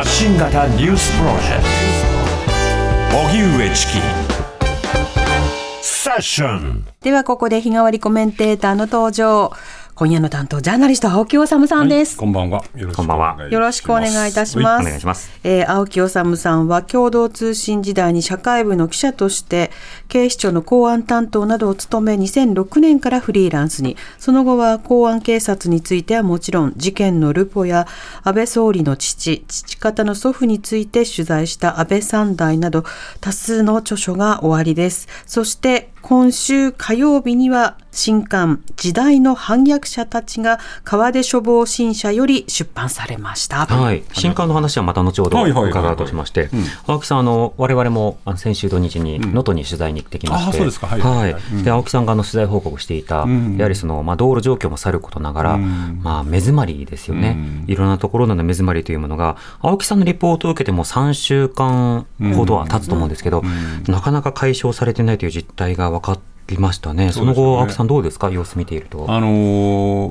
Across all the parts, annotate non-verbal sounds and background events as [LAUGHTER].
発信型ニュースプロジェクト。荻上チキ。セッション。ではここで日替わりコメンテーターの登場。今夜の担当ジャーナリスト青木治さんです。こんばんは。よろしくこんばんはよろしくお願いいたします。お願いします。えー青木治さんは共同通信時代に社会部の記者として警視庁の公安担当などを務め2006年からフリーランスにその後は公安警察についてはもちろん事件のルポや安倍総理の父父方の祖父について取材した安倍三代など多数の著書がおありですそして今週火曜日には新刊時代の反逆者たちが川出処方新社より出版されました。はい、新刊の話はまた後ほど伺うとしまして、青木さん、あの我々もあの先週土日に能登に取材に行ってきまして、あそうで青木さんがあの取材報告していた、ん。やはりその、まあ、道路状況もさることながら、ん。まあ、目詰まりですよね、いろんなところの目詰まりというものが、青木さんのリポートを受けても3週間ほどは経つと思うんですけど、なかなか解消されてないという実態が分かりましたね、その後、ね青木さん、どうですか、様子見ていると。あの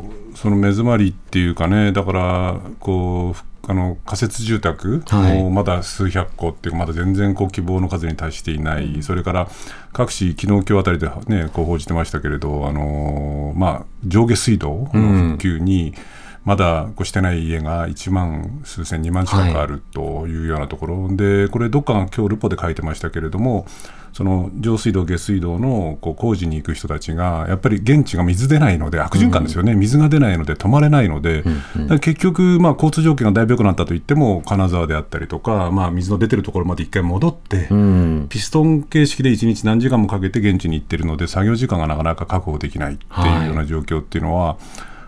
ーその目詰まりっていうかね、だから、こう、あの仮設住宅はい。もまだ数百戸っていうか、まだ全然こう希望の数に達していない、それから各地、昨日今日あたりで、ね、こう報じてましたけれど、あのーまあ、上下水道の復旧に、まだこうしてない家が1万数千、2万近くあるというようなところ、でこれ、どっかが今日ルポで書いてましたけれども、その上水道、下水道のこう工事に行く人たちが、やっぱり現地が水出ないので、悪循環ですよね、水が出ないので止まれないので、だから結局、まあ、交通条件がだいぶ良くなったといっても、金沢であったりとか、まあ、水の出てるところまで一回戻って、うん。ピストン形式で1日何時間もかけて現地に行ってるので、作業時間がなかなか確保できないっていうような状況っていうのは、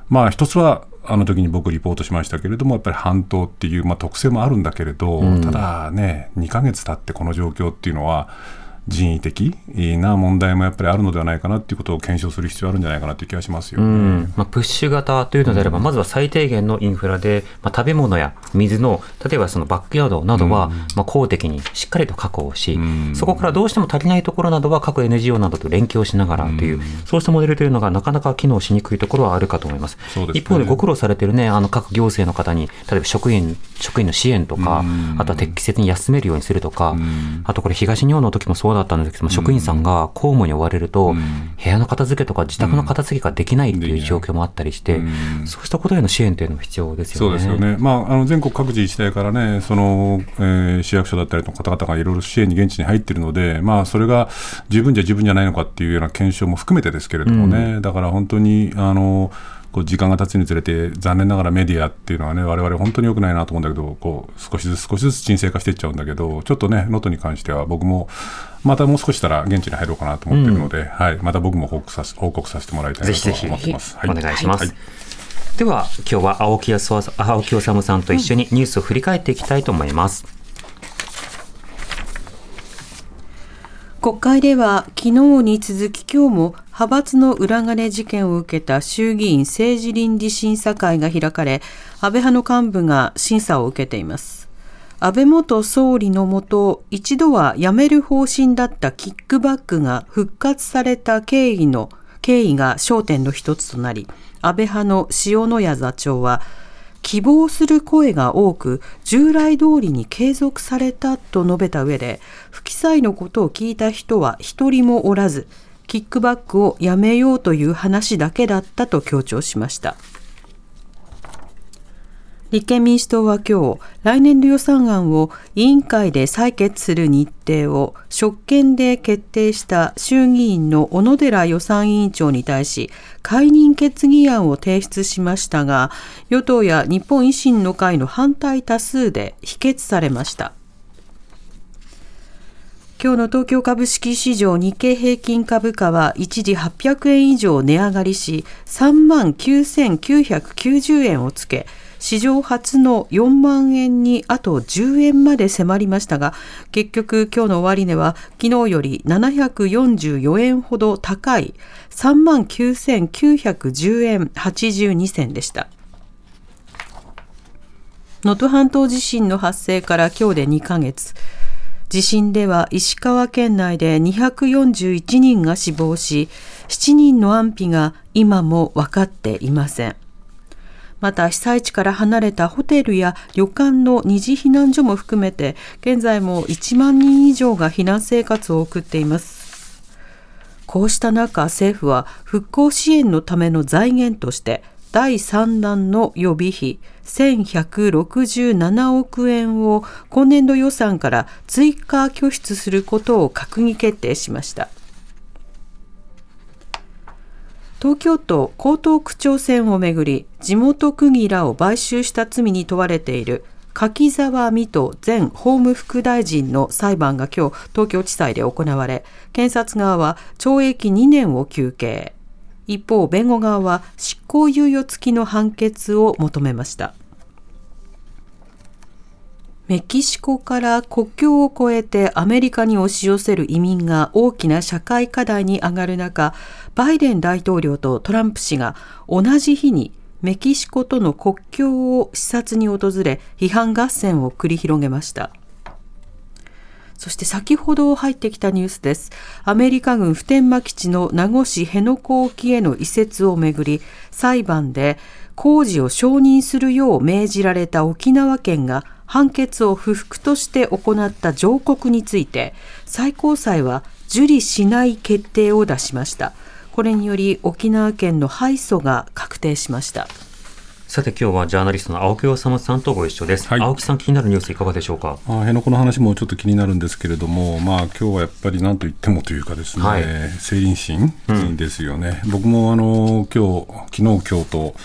まあ、一つは、あの時に僕、リポートしましたけれども、やっぱり半島っていう、まあ、特性もあるんだけれど、ただね、2ヶ月経ってこの状況っていうのは、人為的な問題もやっぱりあるのではないかなっていうことを検証する必要あるんじゃないかなという気がしますよね。うん。まあ、プッシュ型というのであれば、まずは最低限のインフラで、まあ、食べ物や水の、例えばそのバックヤードなどは、まあ、公的にしっかりと確保し、ん。そこからどうしても足りないところなどは各 NGO などと連携をしながらという、そうしたモデルというのがなかなか機能しにくいところはあるかと思います。すね。一方でご苦労されてるね、あの各行政の方に、例えば職員、職員の支援とか、あとは適切に休めるようにするとか、あとこれ東日本の時もそうだったんですけども、職員さんが公務に追われると、部屋の片付けとか自宅の片付けができないっていう状況もあったりして、そうしたことへの支援というのも必要ですよね。そうですよね、まあ、あの全国各自治体からね、そのえー市役所だったりの方々がいろいろ支援に現地に入っているので、まあ、それが十分じゃ十分じゃないのかっていうような検証も含めてですけれどもね、だから本当にあのこう時間が経つにつれて、残念ながらメディアっていうのはね、我々本当に良くないなと思うんだけど、こう少しずつ少しずつ沈静化していっちゃうんだけど、ちょっとね、能登に関しては僕も、またもう少ししたら現地に入ろうかなと思ってるので、はい、また僕も報告させ報告させてもらいたいなとぜひぜひ思ってます。お願いします。はいでは今日は青木康青木治さんと一緒にニュースを振り返っていきたいと思います。国会では昨日に続き今日も派閥の裏金事件を受けた衆議院政治倫理審査会が開かれ安倍派の幹部が審査を受けています。安倍元総理のもと一度は辞める方針だったキックバックが復活された経緯の経緯が焦点の一つとなり安倍派の塩谷座長は希望する声が多く従来通りに継続されたと述べた上で不記載のことを聞いた人は一人もおらずキックバックをやめようという話だけだったと強調しました。立憲民主党は今日来年度予算案を委員会で採決する日程を職権で決定した衆議院の小野寺予算委員長に対し解任決議案を提出しましたが与党や日本維新の会の反対多数で否決されました。今日の東京株式市場日経平均株価は一時800円以上値上がりし3万9990円をつけ史上初の4万円にあと10円まで迫りましたが結局今日の終値は昨日より744円ほど高い3万9910円82銭でした。能登半島地震の発生から今日で2ヶ月。地震では石川県内で241人が死亡し7人の安否が今も分かっていません。また被災地から離れたホテルや旅館の二次避難所も含めて現在も1万人以上が避難生活を送っています。こうした中政府は復興支援のための財源として第3弾の予備費1167億円を今年度予算から追加拠出することを閣議決定しました。東京都江東区長選をめぐり地元区議らを買収した罪に問われている柿沢水戸前法務副大臣の裁判が今日東京地裁で行われ検察側は懲役2年を求刑。一方弁護側は執行猶予付きの判決を求めましたメキシコから国境を越えてアメリカに押し寄せる移民が大きな社会課題に上がる中、バイデン大統領とトランプ氏が同じ日にメキシコとの国境を視察に訪れ、批判合戦を繰り広げました。そして先ほど入ってきたニュースです。アメリカ軍普天間基地の名護市辺野古沖への移設をめぐり、裁判で工事を承認するよう命じられた沖縄県が判決を不服として行った上告について最高裁は受理しない決定を出しましたこれにより沖縄県の敗訴が確定しましたさて今日はジャーナリストの青木治さんとご一緒です、はい、青木さん気になるニュースいかがでしょうか？あ辺野古の話もちょっと気になるんですけれどもまあ今日はやっぱり何と言ってもというかですね、はい、政倫審ですよね、うん、僕もあの今日昨日今日と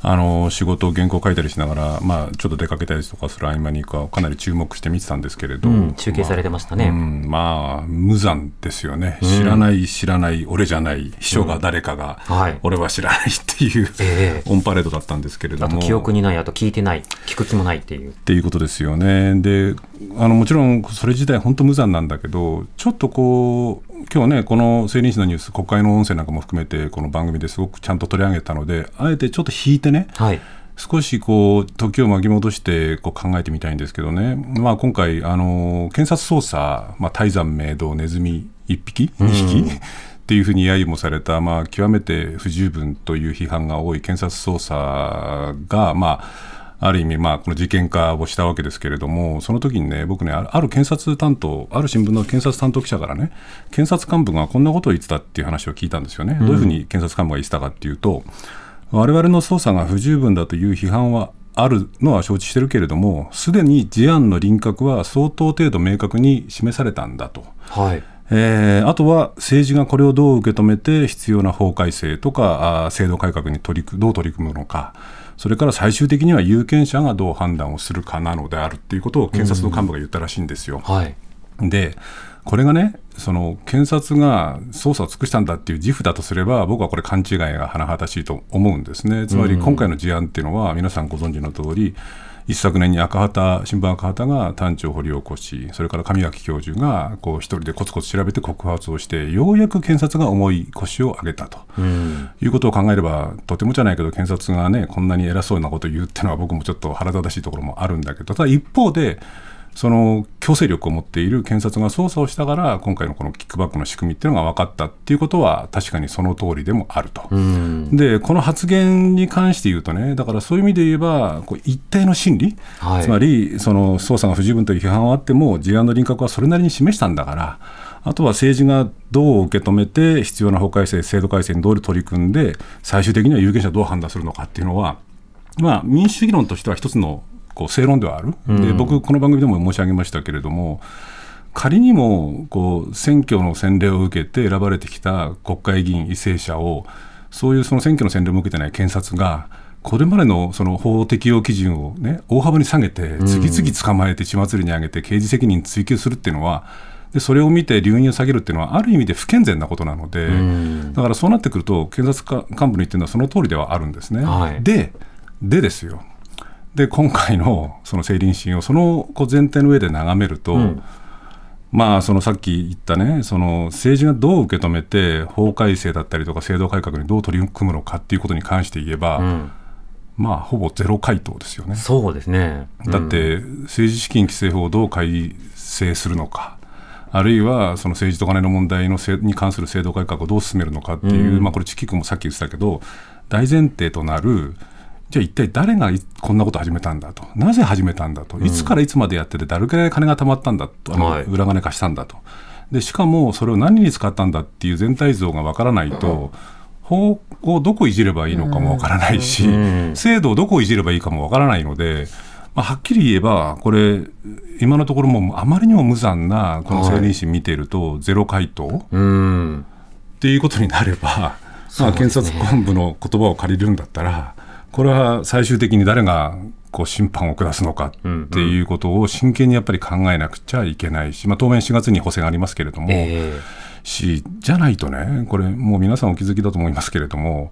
あの仕事、原稿書いたりしながら、まあ、ちょっと出かけたりとかする合間にかなり注目して見てたんですけれど、うん、中継されてましたね、まあ、うん、まあ、無残ですよね、知らない、知らない、俺じゃない、秘書が誰かが、はい、俺は知らないっていう、えー、[LAUGHS] オンパレードだったんですけれども、記憶にない、あと聞いてない、聞く気もないっていう。っていうことですよね。であのもちろんそれ自体、本当無残なんだけど、ちょっとこう、今日ね、この成人誌のニュース、国会の音声なんかも含めて、この番組ですごくちゃんと取り上げたので、あえてちょっと引いてね、はい、少しこう時を巻き戻してこう考えてみたいんですけどね、まあ、今回、あの検察捜査、まあ、泰山明堂、ネズミ1匹、2匹、っていうふうに揶揄もされた、まあ、極めて不十分という批判が多い検察捜査が、まあ、ある意味、まあ、この事件化をしたわけですけれども、その時にね、僕ね、ある検察担当、ある新聞の検察担当記者からね、検察幹部がこんなことを言ってたっていう話を聞いたんですよね。どういうふうに検察幹部が言ってたかっていうと、われわれの捜査が不十分だという批判はあるのは承知してるけれども、すでに事案の輪郭は相当程度明確に示されたんだと。はいえー、あとは政治がこれをどう受け止めて必要な法改正とかあ制度改革に取りどう取り組むのか、それから最終的には有権者がどう判断をするかなのであるっていうことを検察の幹部が言ったらしいんですよ。はい、でこれがね、その検察が捜査を尽くしたんだっていう自負だとすれば、僕はこれ、勘違いが甚だしいと思うんですね。つまり今回の事案っていうのは、皆さんご存知の通り、一昨年に赤旗、新聞赤旗が探知を掘り起こし、それから上脇教授がこう一人でコツコツ調べて告発をして、ようやく検察が重い腰を上げたと、うん、いうことを考えれば、とてもじゃないけど、検察がね、こんなに偉そうなことを言うっていうのは、僕もちょっと腹立たしいところもあるんだけど、ただ一方で、その強制力を持っている検察が捜査をしたから、今回のこのキックバックの仕組みっていうのが分かったっていうことは、確かにその通りでもあると。で、この発言に関して言うとね、だからそういう意味で言えば、こう一定の心理、はい、つまりその捜査が不十分という批判はあっても、事案の輪郭はそれなりに示したんだから。あとは政治がどう受け止めて、必要な法改正、制度改正にどう取り組んで、最終的には有権者どう判断するのかっていうのは、まあ、民主主義論としては一つのこう正論ではある、で僕、この番組でも申し上げましたけれども、仮にもこう選挙の洗礼を受けて選ばれてきた国会議員、為政者を、そういうその選挙の洗礼も受けてない検察が、これまでのその法適用基準を、ね、大幅に下げて、次々捕まえて血祭りに上げて、刑事責任追及するっていうのは、でそれを見て留任を下げるっていうのは、ある意味で不健全なことなので、だからそうなってくると、検察幹部の言ってるのはその通りではあるんですね。はい、ででですよ、で今回のその成林審をその前提の上で眺めると、うん、まあそのさっき言ったねその政治がどう受け止めて法改正だったりとか制度改革にどう取り組むのかっていうことに関して言えば、うん、まあほぼゼロ回答ですよね。そうですね、うん、だって政治資金規正法をどう改正するのか。あるいはその政治と金の問題のせに関する制度改革をどう進めるのかっていう、まあ、これ、チキ君もさっき言ってたけど、大前提となるじゃあ一体誰がいこんなこと始めたんだと、なぜ始めたんだと、いつからいつまでやってて、どれくらい金が貯まったんだと、あのはい。裏金化したんだと。で、しかもそれを何に使ったんだっていう全体像がわからないと、法をどこいじればいいのかもわからないし、制度をどこいじればいいかもわからないので、まあ、はっきり言えば、これ、今のところもうあまりにも無残なこの成人審見ていると、ゼロ回答。うん。っていうことになれば、まあ、検察本部の言葉を借りるんだったら、これは最終的に誰がこう審判を下すのかっていうことを真剣にやっぱり考えなくちゃいけないし、まあ、当面4月に補正がありますけれども、えしじゃないとね、これ、もう皆さんお気づきだと思いますけれども、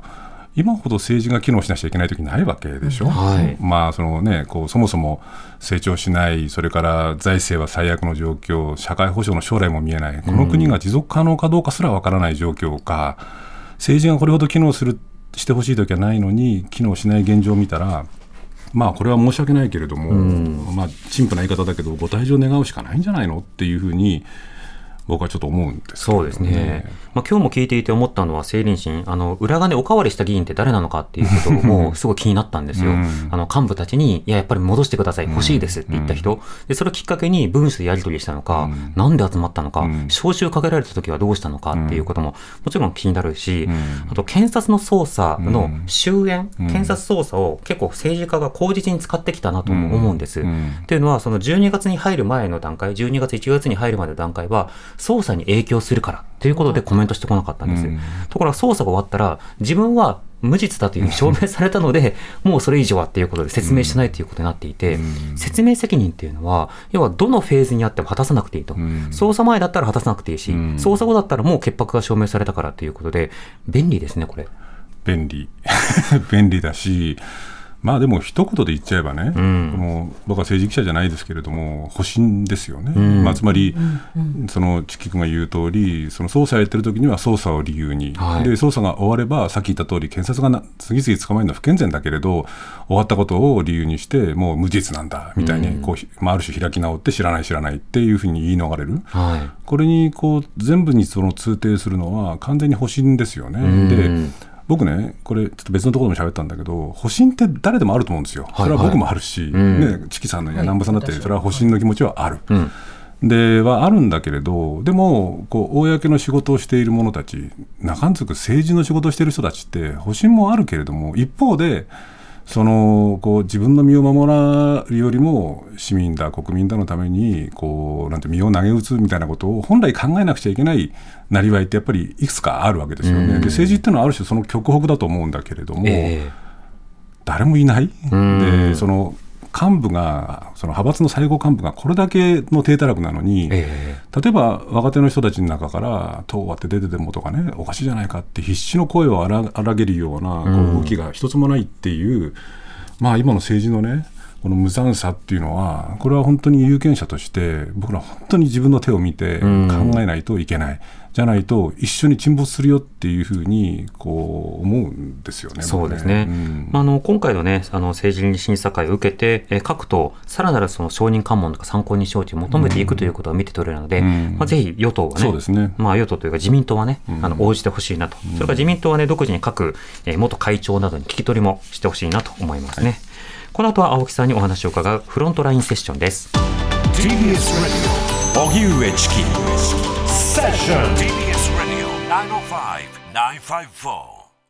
今ほど政治が機能しなきゃいけない時ないわけでしょ、はい。まあそのね、こうそもそも成長しない、それから財政は最悪の状況、社会保障の将来も見えない、この国が持続可能かどうかすらわからない状況か、政治がこれほど機能するしてほしい時はないのに、機能しない現状を見たら、まあこれは申し訳ないけれども、まあ陳腐な言い方だけど、ご退場願うしかないんじゃないの？っていうふうに、僕はちょっと思うんですけれどそうですね。まあ、今日も聞いていて思ったのは、成林審、あの、裏金おかわりした議員って誰なのかっていうこともすごい気になったんですよ。うん。あの、幹部たちに、いや、やっぱり戻してください、欲しいですって言った人。で、それをきっかけに文書でやり取りしたのか、なんで集まったのか、うん。招集かけられた時はどうしたのかっていうことも、もちろん気になるし、ん。あと、検察の捜査の終焉、うん。検察捜査を結構政治家が口実に使ってきたなとも思うんです。うん。っていうのは、その12月に入る前の段階、12月、1月に入るまでの段階は、捜査に影響するからということでコメントしてこなかったんです。うん。ところが捜査が終わったら、自分は無実だというふうに証明されたので、もうそれ以上はっていうことで説明しないということになっていて、うん。説明責任っていうのは、要はどのフェーズにあっても果たさなくていいと。ん。捜査前だったら果たさなくていいし、うん。捜査後だったらもう潔白が証明されたからということで、便利ですね、これ。便利。[LAUGHS] 便利だしまあでも一言で言っちゃえばね、ん。この僕は政治記者じゃないですけれども保身ですよね、ん。まあ、つまり、そのチキ君が言う通りその捜査やってる時には捜査を理由に、はい。で捜査が終わればさっき言った通り検察がな次々捕まえるのは不健全だけれど終わったことを理由にしてもう無実なんだみたいにこう、ひまあ、ある種開き直って知らない知らないっていうふうに言い逃れる。はい。これにこう全部にその通底するのは完全に保身ですよね。ん。で僕ねこれちょっと別のところでも喋ったんだけど保身って誰でもあると思うんですよ。はいそれは僕もあるし、んね、チキさんのや南部さんだってそれは保身の気持ちはある。うん。ではあるんだけれどでもこう公の仕事をしている者たち中んつく政治の仕事をしている人たちって保身もあるけれども一方でそのこう自分の身を守らるよりも市民だ国民だのためにこうなんて身を投げ打つみたいなことを本来考えなくちゃいけないなりわいってやっぱりいくつかあるわけですよね。うん。で政治っていうのはある種その極北だと思うんだけれども、え。誰もいない、うん。でその幹部がその派閥の最高幹部がこれだけの低たらくなのに、ええ。例えば若手の人たちの中から党はって出ててもとかねおかしいじゃないかって必死の声を荒荒げるような動きが一つもないっていう、まあ今の政治のねこの無残さっていうのはこれは本当に有権者として僕ら本当に自分の手を見て考ん。えないといけない、じゃないと一緒に沈没するよっていうふうにこう思うんですよね。そうですね、うん。まあ、あの今回の,、ね、あの政治倫理審査会を受けて、えー各党、さらなるその承認喚問とか参考人招致を求めていくということが見て取れるので、うん。まあ、ぜひ与党はね、そうですね。まあ、与党というか自民党はね、あの応じてほしいなと、それから自民党はね、独自に各、えー元会長などに聞き取りもしてほしいなと思いますね。この後は青木さんにお話を伺うフロントラインセッションです。TBS Radio 荻上チキ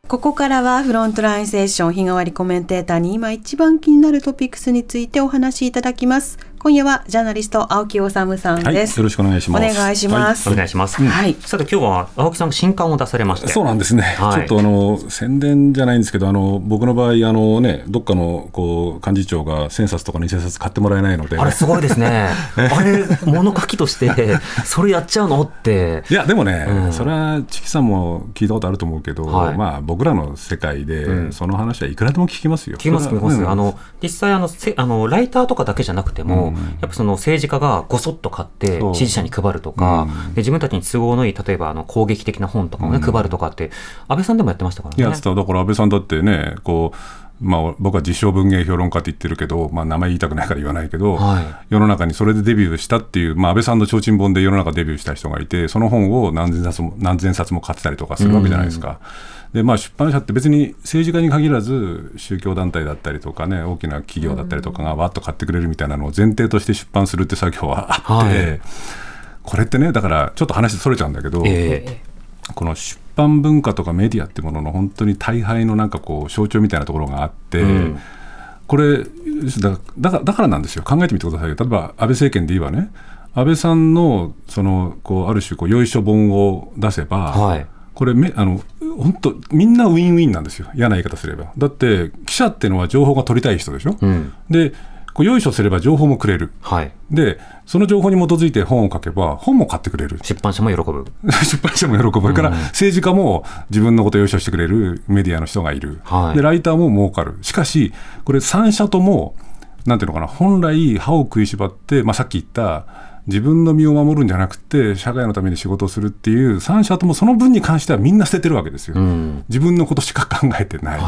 ここからはフロントラインセッション日替わりコメンテーターに今一番気になるトピックスについてお話しいただきます。今夜はジャーナリスト青木治さんはい、です。よろしくお願いします。お願いします。お願いします。はいさて今日は青木さんが新刊を出されまして。そうなんですね、はいちょっとあの宣伝じゃないんですけど、あの僕の場合あの、ね、どっかのこう幹事長が1000冊とか2000冊買ってもらえないので、あれすごいですね。[LAUGHS] あれ、物書きとして、[LAUGHS] それやっちゃうの？って。いや、でもね、うんそれはチキさんも聞いたことあると思うけど、はいまあ、僕らの世界で、うんその話はいくらでも聞きますよ。聞きます、聞きます。あの、実際あの、せあの、ライターとかだけじゃなくても、うんやっぱその政治家がごそっと買って支持者に配るとか、うん。で自分たちに都合のいい、例えばあの攻撃的な本とかをね、配るとかって、安倍さんでもやってましたからね。やってただから安倍さんだってねこう、まあ、僕は自称文芸評論家って言ってるけど、まあ、名前言いたくないから言わないけど、はい。世の中にそれでデビューしたっていう、まあ、安倍さんの提灯本で世の中デビューした人がいてその本を何千冊も何千冊も買ってたりとかするわけじゃないですか。でまあ、出版社って別に政治家に限らず宗教団体だったりとかね大きな企業だったりとかがわっと買ってくれるみたいなのを前提として出版するって作業はあって、はい。これってねだからちょっと話それちゃうんだけど、えこの出版文化とかメディアってものの本当に大敗のなんかこう象徴みたいなところがあって、ん。これだだからだからなんですよ。考えてみてくださいよ。例えば安倍政権で言えばね安倍さんのそのこうある種こうよいしょ本を出せば、はい。これめあの本当みんなウィンウィンなんですよ。嫌な言い方すれば。だって記者っていうのは情報が取りたい人でしょ、うん。でこうよいしょすれば情報もくれる。はい。でその情報に基づいて本を書けば本も買ってくれる。出版社も喜ぶ。[LAUGHS] 出版社も喜ぶ、それから政治家も自分のことをよいしょしてくれるメディアの人がいる、はい。でライターも儲かる、しかし、これ、3社とも、なんていうのかな、本来、歯を食いしばって、まあ、さっき言った、自分の身を守るんじゃなくて、社会のために仕事をするっていう、3社ともその分に関してはみんな捨ててるわけですよ。うん。自分のことしか考えてない。っ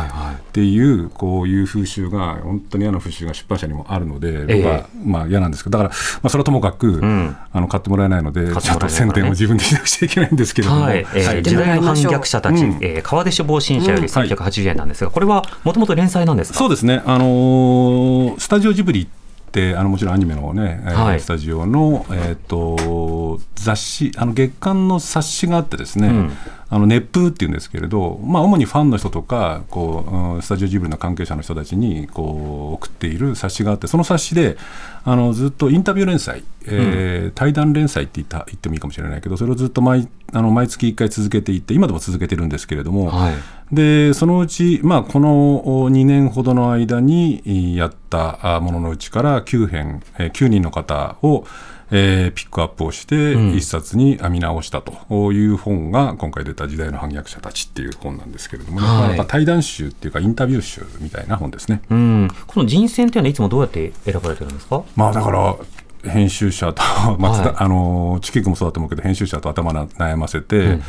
ていうこういう風習が本当に嫌な風習が出版社にもあるのでええ。僕はまあ嫌なんですけど。だから、まあ、それはともかく、ん。あの買ってもらえないので買ってちょっと宣伝を自分でしなくちゃいけないんですけれども、はい、時代の反逆者たち、うん。えー川出処方新社よりうんはい1980円なんですが、これはもともと連載なんですか？そうですね、あのースタジオジブリってあのもちろんアニメのね、えーはい。スタジオの、えー、と雑誌あの月刊の冊子があってですね、うんあの熱風っていうんですけれど、まあ、主にファンの人とかこう、うんスタジオジブリの関係者の人たちにこう送っている冊子があってその冊子であのずっとインタビュー連載、えー対談連載って言った言ってもいいかもしれないけどそれをずっと毎あの毎月1回続けていって今でも続けてるんですけれども、はい。でそのうち、まあ、この2年ほどの間にやったあもののうちから9編、えー9人の方を、えーピックアップをしてん一冊に編み直したという本が今回出た「時代の反逆者たち」っていう本なんですけれどもね、はいまあなんか対談集っていうかインタビュー集みたいな本ですね。うん。この人選というのはいつもどうやって選ばれてるんですか？まあだから編集者と、[LAUGHS] まあはい。あのチキ君もそうだと思うけど編集者と頭な悩ませて、んうん。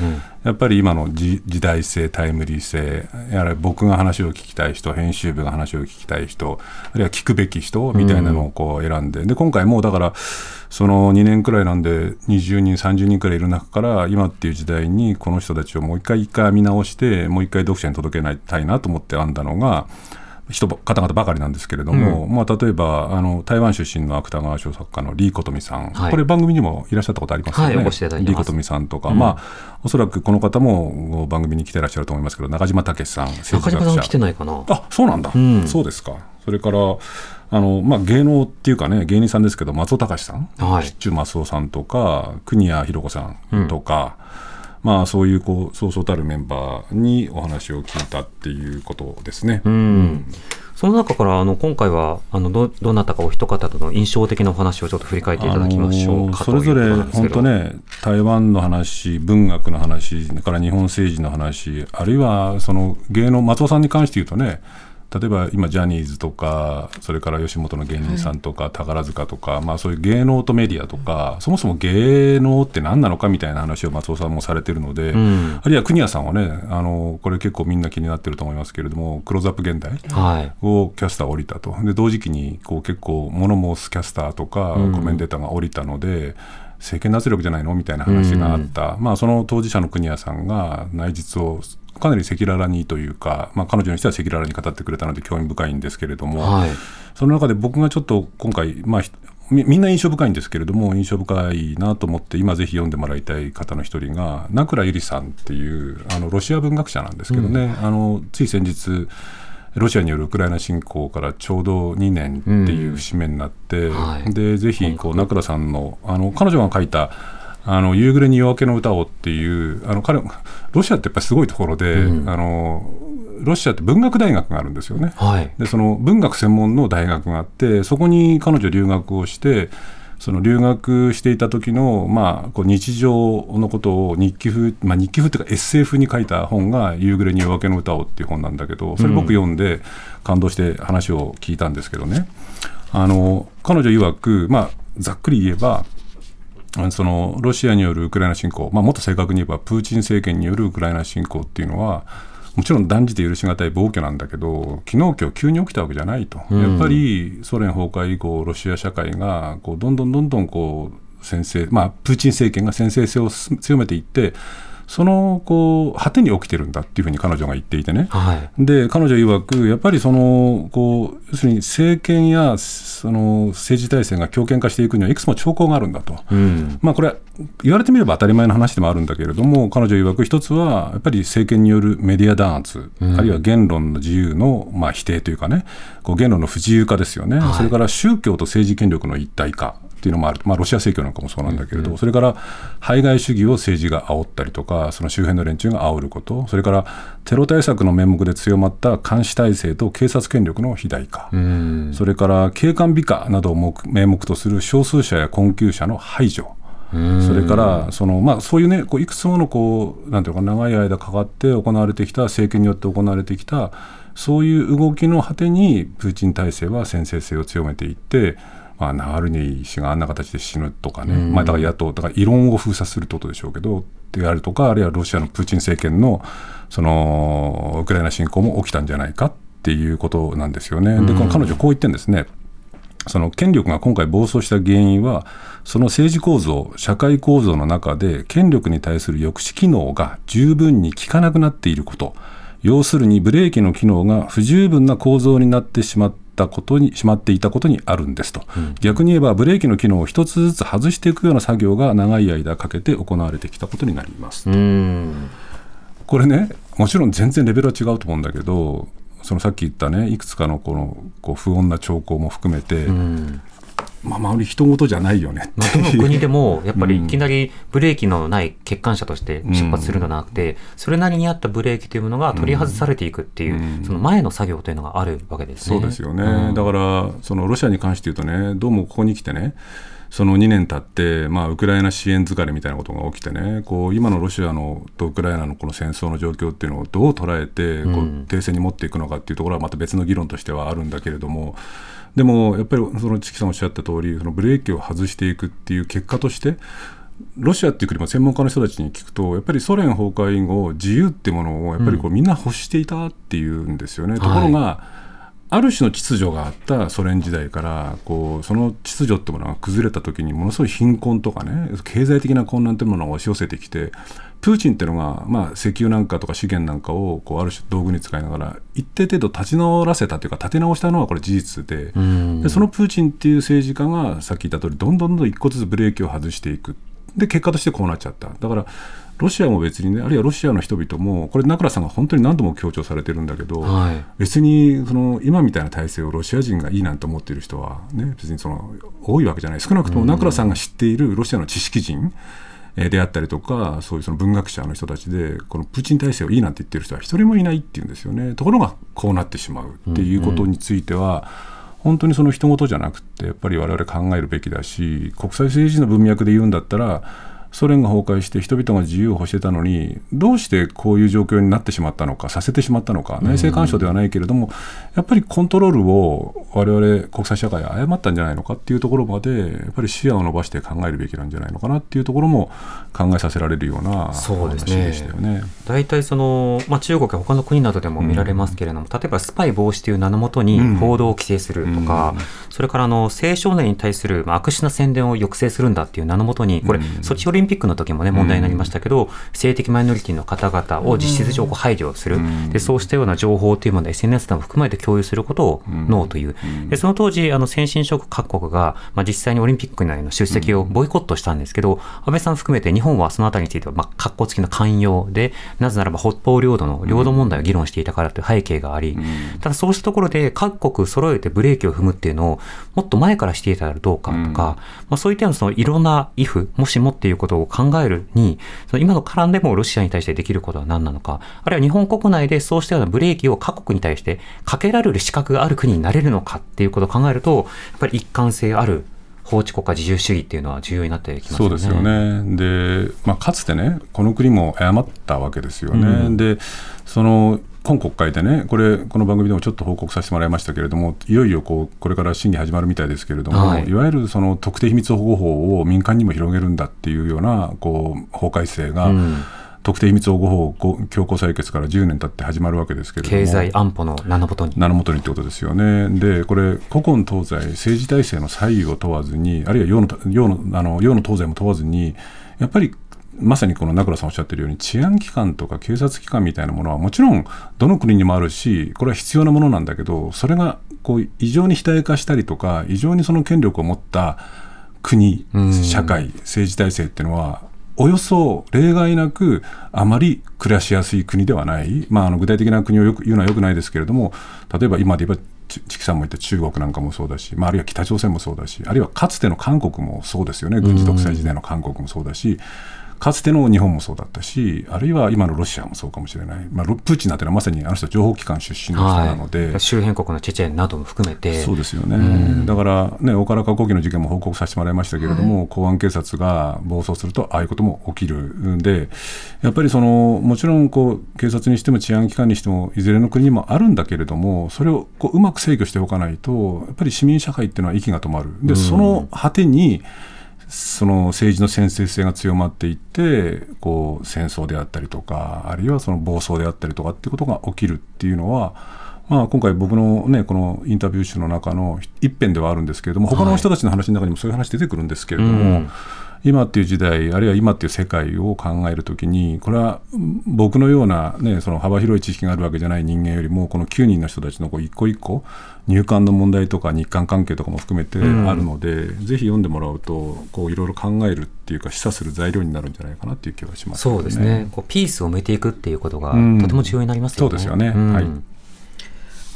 やっぱり今の時時代性タイムリー性やはり僕が話を聞きたい人編集部が話を聞きたい人あるいは聞くべき人みたいなのをこう選んで,、で今回もうだからその2年くらいなんで20人30人くらいいる中から今っていう時代にこの人たちをもう一回一回見直してもう一回読者に届けたいなと思って編んだのが人ば方々ばかりなんですけれども、まあ、例えばあの台湾出身の芥川賞作家のリー・コトミさん、はい。これ番組にもいらっしゃったことありますよね、はいリー・コトミさんとか、まあ、おそらくこの方も番組に来てらっしゃると思いますけど中島武さん政中島さん来てないかな。あそうなんだ、ん。そうですか。それからあの、まあ、芸能っていうかね芸人さんですけど松尾隆さん、はい。七中松尾さんとか国谷博子さんとか、まあ、そういうこうそうそうたるメンバーにお話を聞いたっていうことですね。うん。その中からあの今回はあのどどなたかお一方との印象的なお話をちょっと振り返っていただきましょうかあのーそれぞれ本当ね台湾の話文学の話それから日本政治の話あるいはその芸能松尾さんに関して言うとね例えば今ジャニーズとかそれから吉本の芸人さんとか、宝塚とか、まあ、そういう芸能とメディアとかそもそも芸能って何なのかみたいな話を松尾さんもされてるので、ん。あるいは国谷さんはねあのこれ結構みんな気になってると思いますけれども「クローズアップ現代」はい。をキャスター降りたと。で同時期にこう結構物申すキャスターとかコメンテーターが降りたので、政権圧力じゃないのみたいな話があった、まあ、その当事者の国谷さんが内実をかなり赤裸々にというか、まあ、彼女にしては赤裸々に語ってくれたので興味深いんですけれども、はい。その中で僕がちょっと今回、まあ、ひみみんな印象深いんですけれども印象深いなと思って今ぜひ読んでもらいたい方の一人が名倉ゆりさんっていうあのロシア文学者なんですけどね、あのつい先日ロシアによるウクライナ侵攻からちょうど2年っていう節目になって、はい。でぜひこう名倉さんのあの彼女が書いたあの夕暮れに夜明けの歌をっていうあの彼ロシアってやっぱりすごいところで、あのロシアって文学大学があるんですよね。はい。でその文学専門の大学があってそこに彼女留学をしてその留学していた時の、まあ、こう日常のことを日記風、まあ、日記風っていうかエッセイ風に書いた本が「夕暮れに夜明けの歌を」っていう本なんだけどそれ僕読んで感動して話を聞いたんですけどねあの彼女曰く、まあ、ざっくり言えばあそのロシアによるウクライナ侵攻、まあ、もっと正確に言えばプーチン政権によるウクライナ侵攻っていうのはもちろん断じて許し難い暴挙なんだけど昨日今日急に起きたわけじゃないと、やっぱりソ連崩壊以降ロシア社会がこうどんどんどんどんこう先制、まあ、プーチン政権が先制性を強めていってそのこう果てに起きてるんだっていうふうに彼女が言っていてね、はい、で彼女曰く、やっぱりそのこう要するに政権やその政治体制が強権化していくには、いくつも兆候があるんだと、うん、まあ、これは言われてみれば当たり前の話でもあるんだけれども、彼女曰く、一つはやっぱり政権によるメディア弾圧、うん、あるいは言論の自由のまあ否定というかね、こう言論の不自由化ですよね、はい、それから宗教と政治権力の一体化。っていうのもある、まあ、ロシア正教なんかもそうなんだけれど、うん、それから排外主義を政治が煽ったりとか、その周辺の連中が煽ること、それからテロ対策の面目で強まった監視体制と警察権力の肥大化、うん、それから警官美化などを名目とする少数者や困窮者の排除。それからその、まあ、そういうね、こういくつものこうなんていうか、長い間かかって行われてきた、政権によって行われてきた、そういう動きの果てに、プーチン体制は先制性を強めていって、まあ、ナワルニ氏があんな形で死ぬとかね、まあ、だから野党、だから異論を封鎖するってことでしょうけど、であるとか、あるいはロシアのプーチン政権のそのウクライナ侵攻も起きたんじゃないかっていうことなんですよね。で、この彼女、こう言ってるんですね。その権力が今回暴走した原因は、その政治構造、社会構造の中で、権力に対する抑止機能が十分に効かなくなっていること、要するにブレーキの機能が不十分な構造になってしまったことにしまっていたことにあるんですと、うん、逆に言えばブレーキの機能を一つずつ外していくような作業が長い間かけて行われてきたことになります。これね、もちろん全然レベルは違うと思うんだけど、そのさっき言ったね、いくつかのこのこう不穏な兆候も含めて、うんまあ、周り人事じゃないよねまあ、どの国でも [LAUGHS] やっぱりいきなりブレーキのない欠陥車として出発するのではなくて、それなりにあったブレーキというものが取り外されていくっていう、その前の作業というのがあるわけですね。そうですよね、だからそのロシアに関して言うとね、どうもここに来てね、その2年経って、まあ、ウクライナ支援疲れみたいなことが起きてね、こう今のロシアのとウクライナのこの戦争の状況っていうのをどう捉えて、こう停戦に持っていくのかっていうところはまた別の議論としてはあるんだけれども、でもやっぱりそのチキさんおっしゃった通り、そのブレーキを外していくっていう結果として、ロシアっていう国も専門家の人たちに聞くと、やっぱりソ連崩壊後、自由っていうものをやっぱりこうみんな欲していたっていうんですよね。ところが、はいある種の秩序があったソ連時代からこうその秩序ってものが崩れた時にものすごい貧困とかね経済的な混乱というものが押し寄せてきてプーチンっていうのが、まあ、石油なんかとか資源なんかをこうある種道具に使いながら一定程度立ち直らせたというか立て直したのはこれ事実ででそのプーチンっていう政治家がさっき言った通りどんどんどんどん一個ずつブレーキを外していく。で結果としてこうなっちゃった。だからロシアも別にね、あるいはロシアの人々も、これ、名倉さんが本当に何度も強調されてるんだけど、はい、別にその今みたいな体制をロシア人がいいなんて思っている人は、ね、別にその多いわけじゃない、少なくとも名倉さんが知っているロシアの知識人、であったりとか、そういうその文学者の人たちで、このプーチン体制をいいなんて言ってる人は一人もいないっていうんですよね。ところが、こうなってしまうっていうことについては、本当にその人事じゃなくて、やっぱり我々考えるべきだし、国際政治の文脈で言うんだったら、ソ連が崩壊して人々が自由を欲してたのにどうしてこういう状況になってしまったのかさせてしまったのか内政干渉ではないけれども、やっぱりコントロールを我々国際社会は誤ったんじゃないのかっていうところまでやっぱり視野を伸ばして考えるべきなんじゃないのかなっていうところも考えさせられるような話でしたよね。大体、その、まあ、中国や他の国などでも見られますけれども、うん、例えばスパイ防止という名のもとに報道を規制するとか、うん、それからあの青少年に対する悪質な宣伝を抑制するんだっていう名のもとにこれ、ソチオリンピックの時もね問題になりましたけど、性的マイノリティの方々を実質上排除する、でそうしたような情報というものを SNS なども含めて共有することをノーという、でその当時あの先進諸国各国が、まあ、実際にオリンピック内の出席をボイコットしたんですけど、安倍さん含めて日本はそのあたりについては、まあ、格好付きの寛容でなぜならば北方領土の領土問題を議論していたからという背景があり、ただそうしたところで各国揃えてブレーキを踏むっていうのをもっと前からしていたらどうかとか、まあ、そういったようなそのいろんな if もしもっていうことを考えるにその今の絡んでもロシアに対してできることは何なのかあるいは日本国内でそうしたようなブレーキを各国に対してかけられる資格がある国になれるのかっていうことを考えるとやっぱり一貫性ある法治国家自由主義っていうのは重要になってきます、ね、そうですよね。で、まあ、かつてね、この国も誤ったわけですよね。うん、で、その今国会でね、これ、この番組でもちょっと報告させてもらいましたけれども、いよいよこうこれから審議始まるみたいですけれども、はい、いわゆるその特定秘密保護法を民間にも広げるんだっていうようなこう法改正が、うん。特定秘密保護法強行採決から10年経って始まるわけですけれども経済安保の名のもとに。名のもとにってことですよね。でこれ古今東西政治体制の左右を問わずにあるいは洋の洋のあの洋の東西も問わずにやっぱりまさにこの名倉さんおっしゃってるように治安機関とか警察機関みたいなものはもちろんどの国にもあるしこれは必要なものなんだけどそれがこう異常に肥大化したりとか異常にその権力を持った国社会政治体制っていうのはおよそ例外なくあまり暮らしやすい国ではない、まあ、あの具体的な国をよく言うのはよくないですけれども例えば今で言えばチチキさんも言った中国なんかもそうだし、まあ、あるいは北朝鮮もそうだしあるいはかつての韓国もそうですよね。軍事独裁時代の韓国もそうだし、かつての日本もそうだったしあるいは今のロシアもそうかもしれない、まあ、ロプーチンなんてのはまさにあの人は情報機関出身の人なので、はい、周辺国のチェチェンなども含めて。そうですよね、だから、ね、大原加工機の事件も報告させてもらいましたけれども、公安警察が暴走すると、ああいうことも起きるんで、やっぱりそのもちろんこう警察にしても治安機関にしても、いずれの国にもあるんだけれども、それをこううまく制御しておかないと、やっぱり市民社会っていうのは息が止まる。でその果てにその政治の先制性が強まっていってこう戦争であったりとかあるいはその暴走であったりとかっていうことが起きるっていうのは、まあ、今回僕の,、ね、このインタビュー集の中の一編ではあるんですけれども他の人たちの話の中にもそういう話出てくるんですけれども、うん。今っていう時代あるいは今っていう世界を考えるときにこれは僕のような、ね、その幅広い知識があるわけじゃない人間よりもこの9人の人たちのこう一個一個入管の問題とか日韓関係とかも含めてあるので、ぜひ読んでもらうとこういろいろ考えるっていうか示唆する材料になるんじゃないかなっていう気はしますけどそうですね。こうピースを埋めていくっていうことがうん。とても重要になりますよね。そうですよね。んはい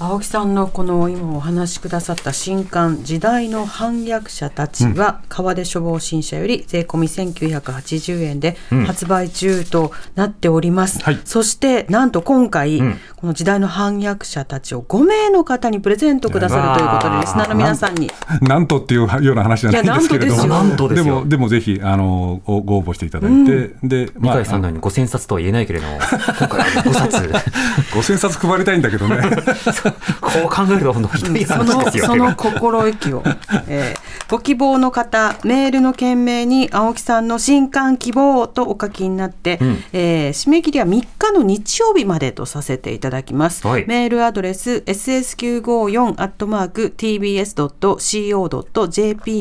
青木さんのこの今お話しくださった新刊「時代の反逆者たち」は川出書房新社より税込み1980円で発売中となっております、はい。そしてなんと今回、ん。この「時代の反逆者たち」を5名の方にプレゼントくださるということでリスナーの皆さんに。[LAUGHS] なんとっていうような話じゃないんですけれども、なんとでもでもぜひあのごご応募していただいて、で、二階さんのように5000冊とは言えないけれども、[LAUGHS] 今回は5冊、[LAUGHS] 5000冊配りたいんだけどね。こう考えると本当ひどいそのですよその。心意気を、えーご希望の方メールの件名に青木さんの新刊希望とお書きになって、ん。えー締め切りは3日の日曜日までとさせていただきます、はい。メールアドレス ss954 アットマーク tbs.co.jp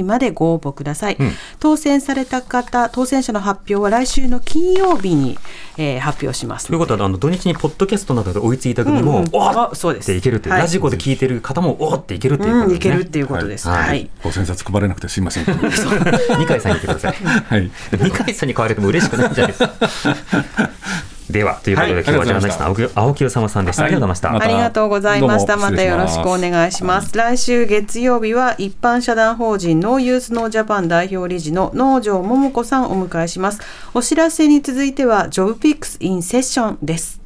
までご応募ください、当選された方当選者の発表は来週の金曜日に、えー発表しますということはあの土日にポッドキャストなどで追いついた組も、うんうん。おっあそうです。っていけるってはい。ラジコで聞いてる方もおっっていけるっていうことうん、ですね。いけるっていうことです。はい。はい。5000冊配れなくてすいません。[LAUGHS] 二階さんに言ってください。はい。二階さんに変われても嬉しくないんじゃないですか。[LAUGHS] ではということで、はい今日はジャーナリストの青木青木治さんでした。ありがとうございました。はいありがとうございました。またよろしくお願いします。来週月曜日は一般社団法人ノーユースノージャパン代表理事の農場桃子さんをお迎えします。お知らせに続いてはジョブピックスインセッションです。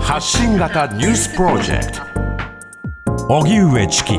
発信型ニュースプロジェクト荻上チキ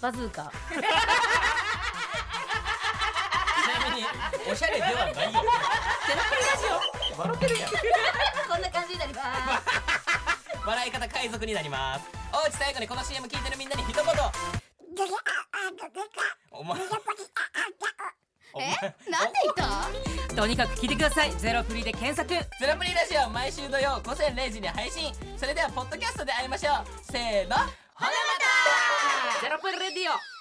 バズーカ。ちなみにおしゃれではないよ。ゼロプリラジオ。笑ってるやん。こんな感じになります笑い方海賊になります。おうち最後にこの CM 聞いてるみんなに一言。お前お前なんて言った？とにかく聞いてください。ゼロプリで検索。ゼロプリラジオ毎週土曜午前0時に配信。それではポッドキャストで会いましょう。せーのほなまたゼロプリレディオ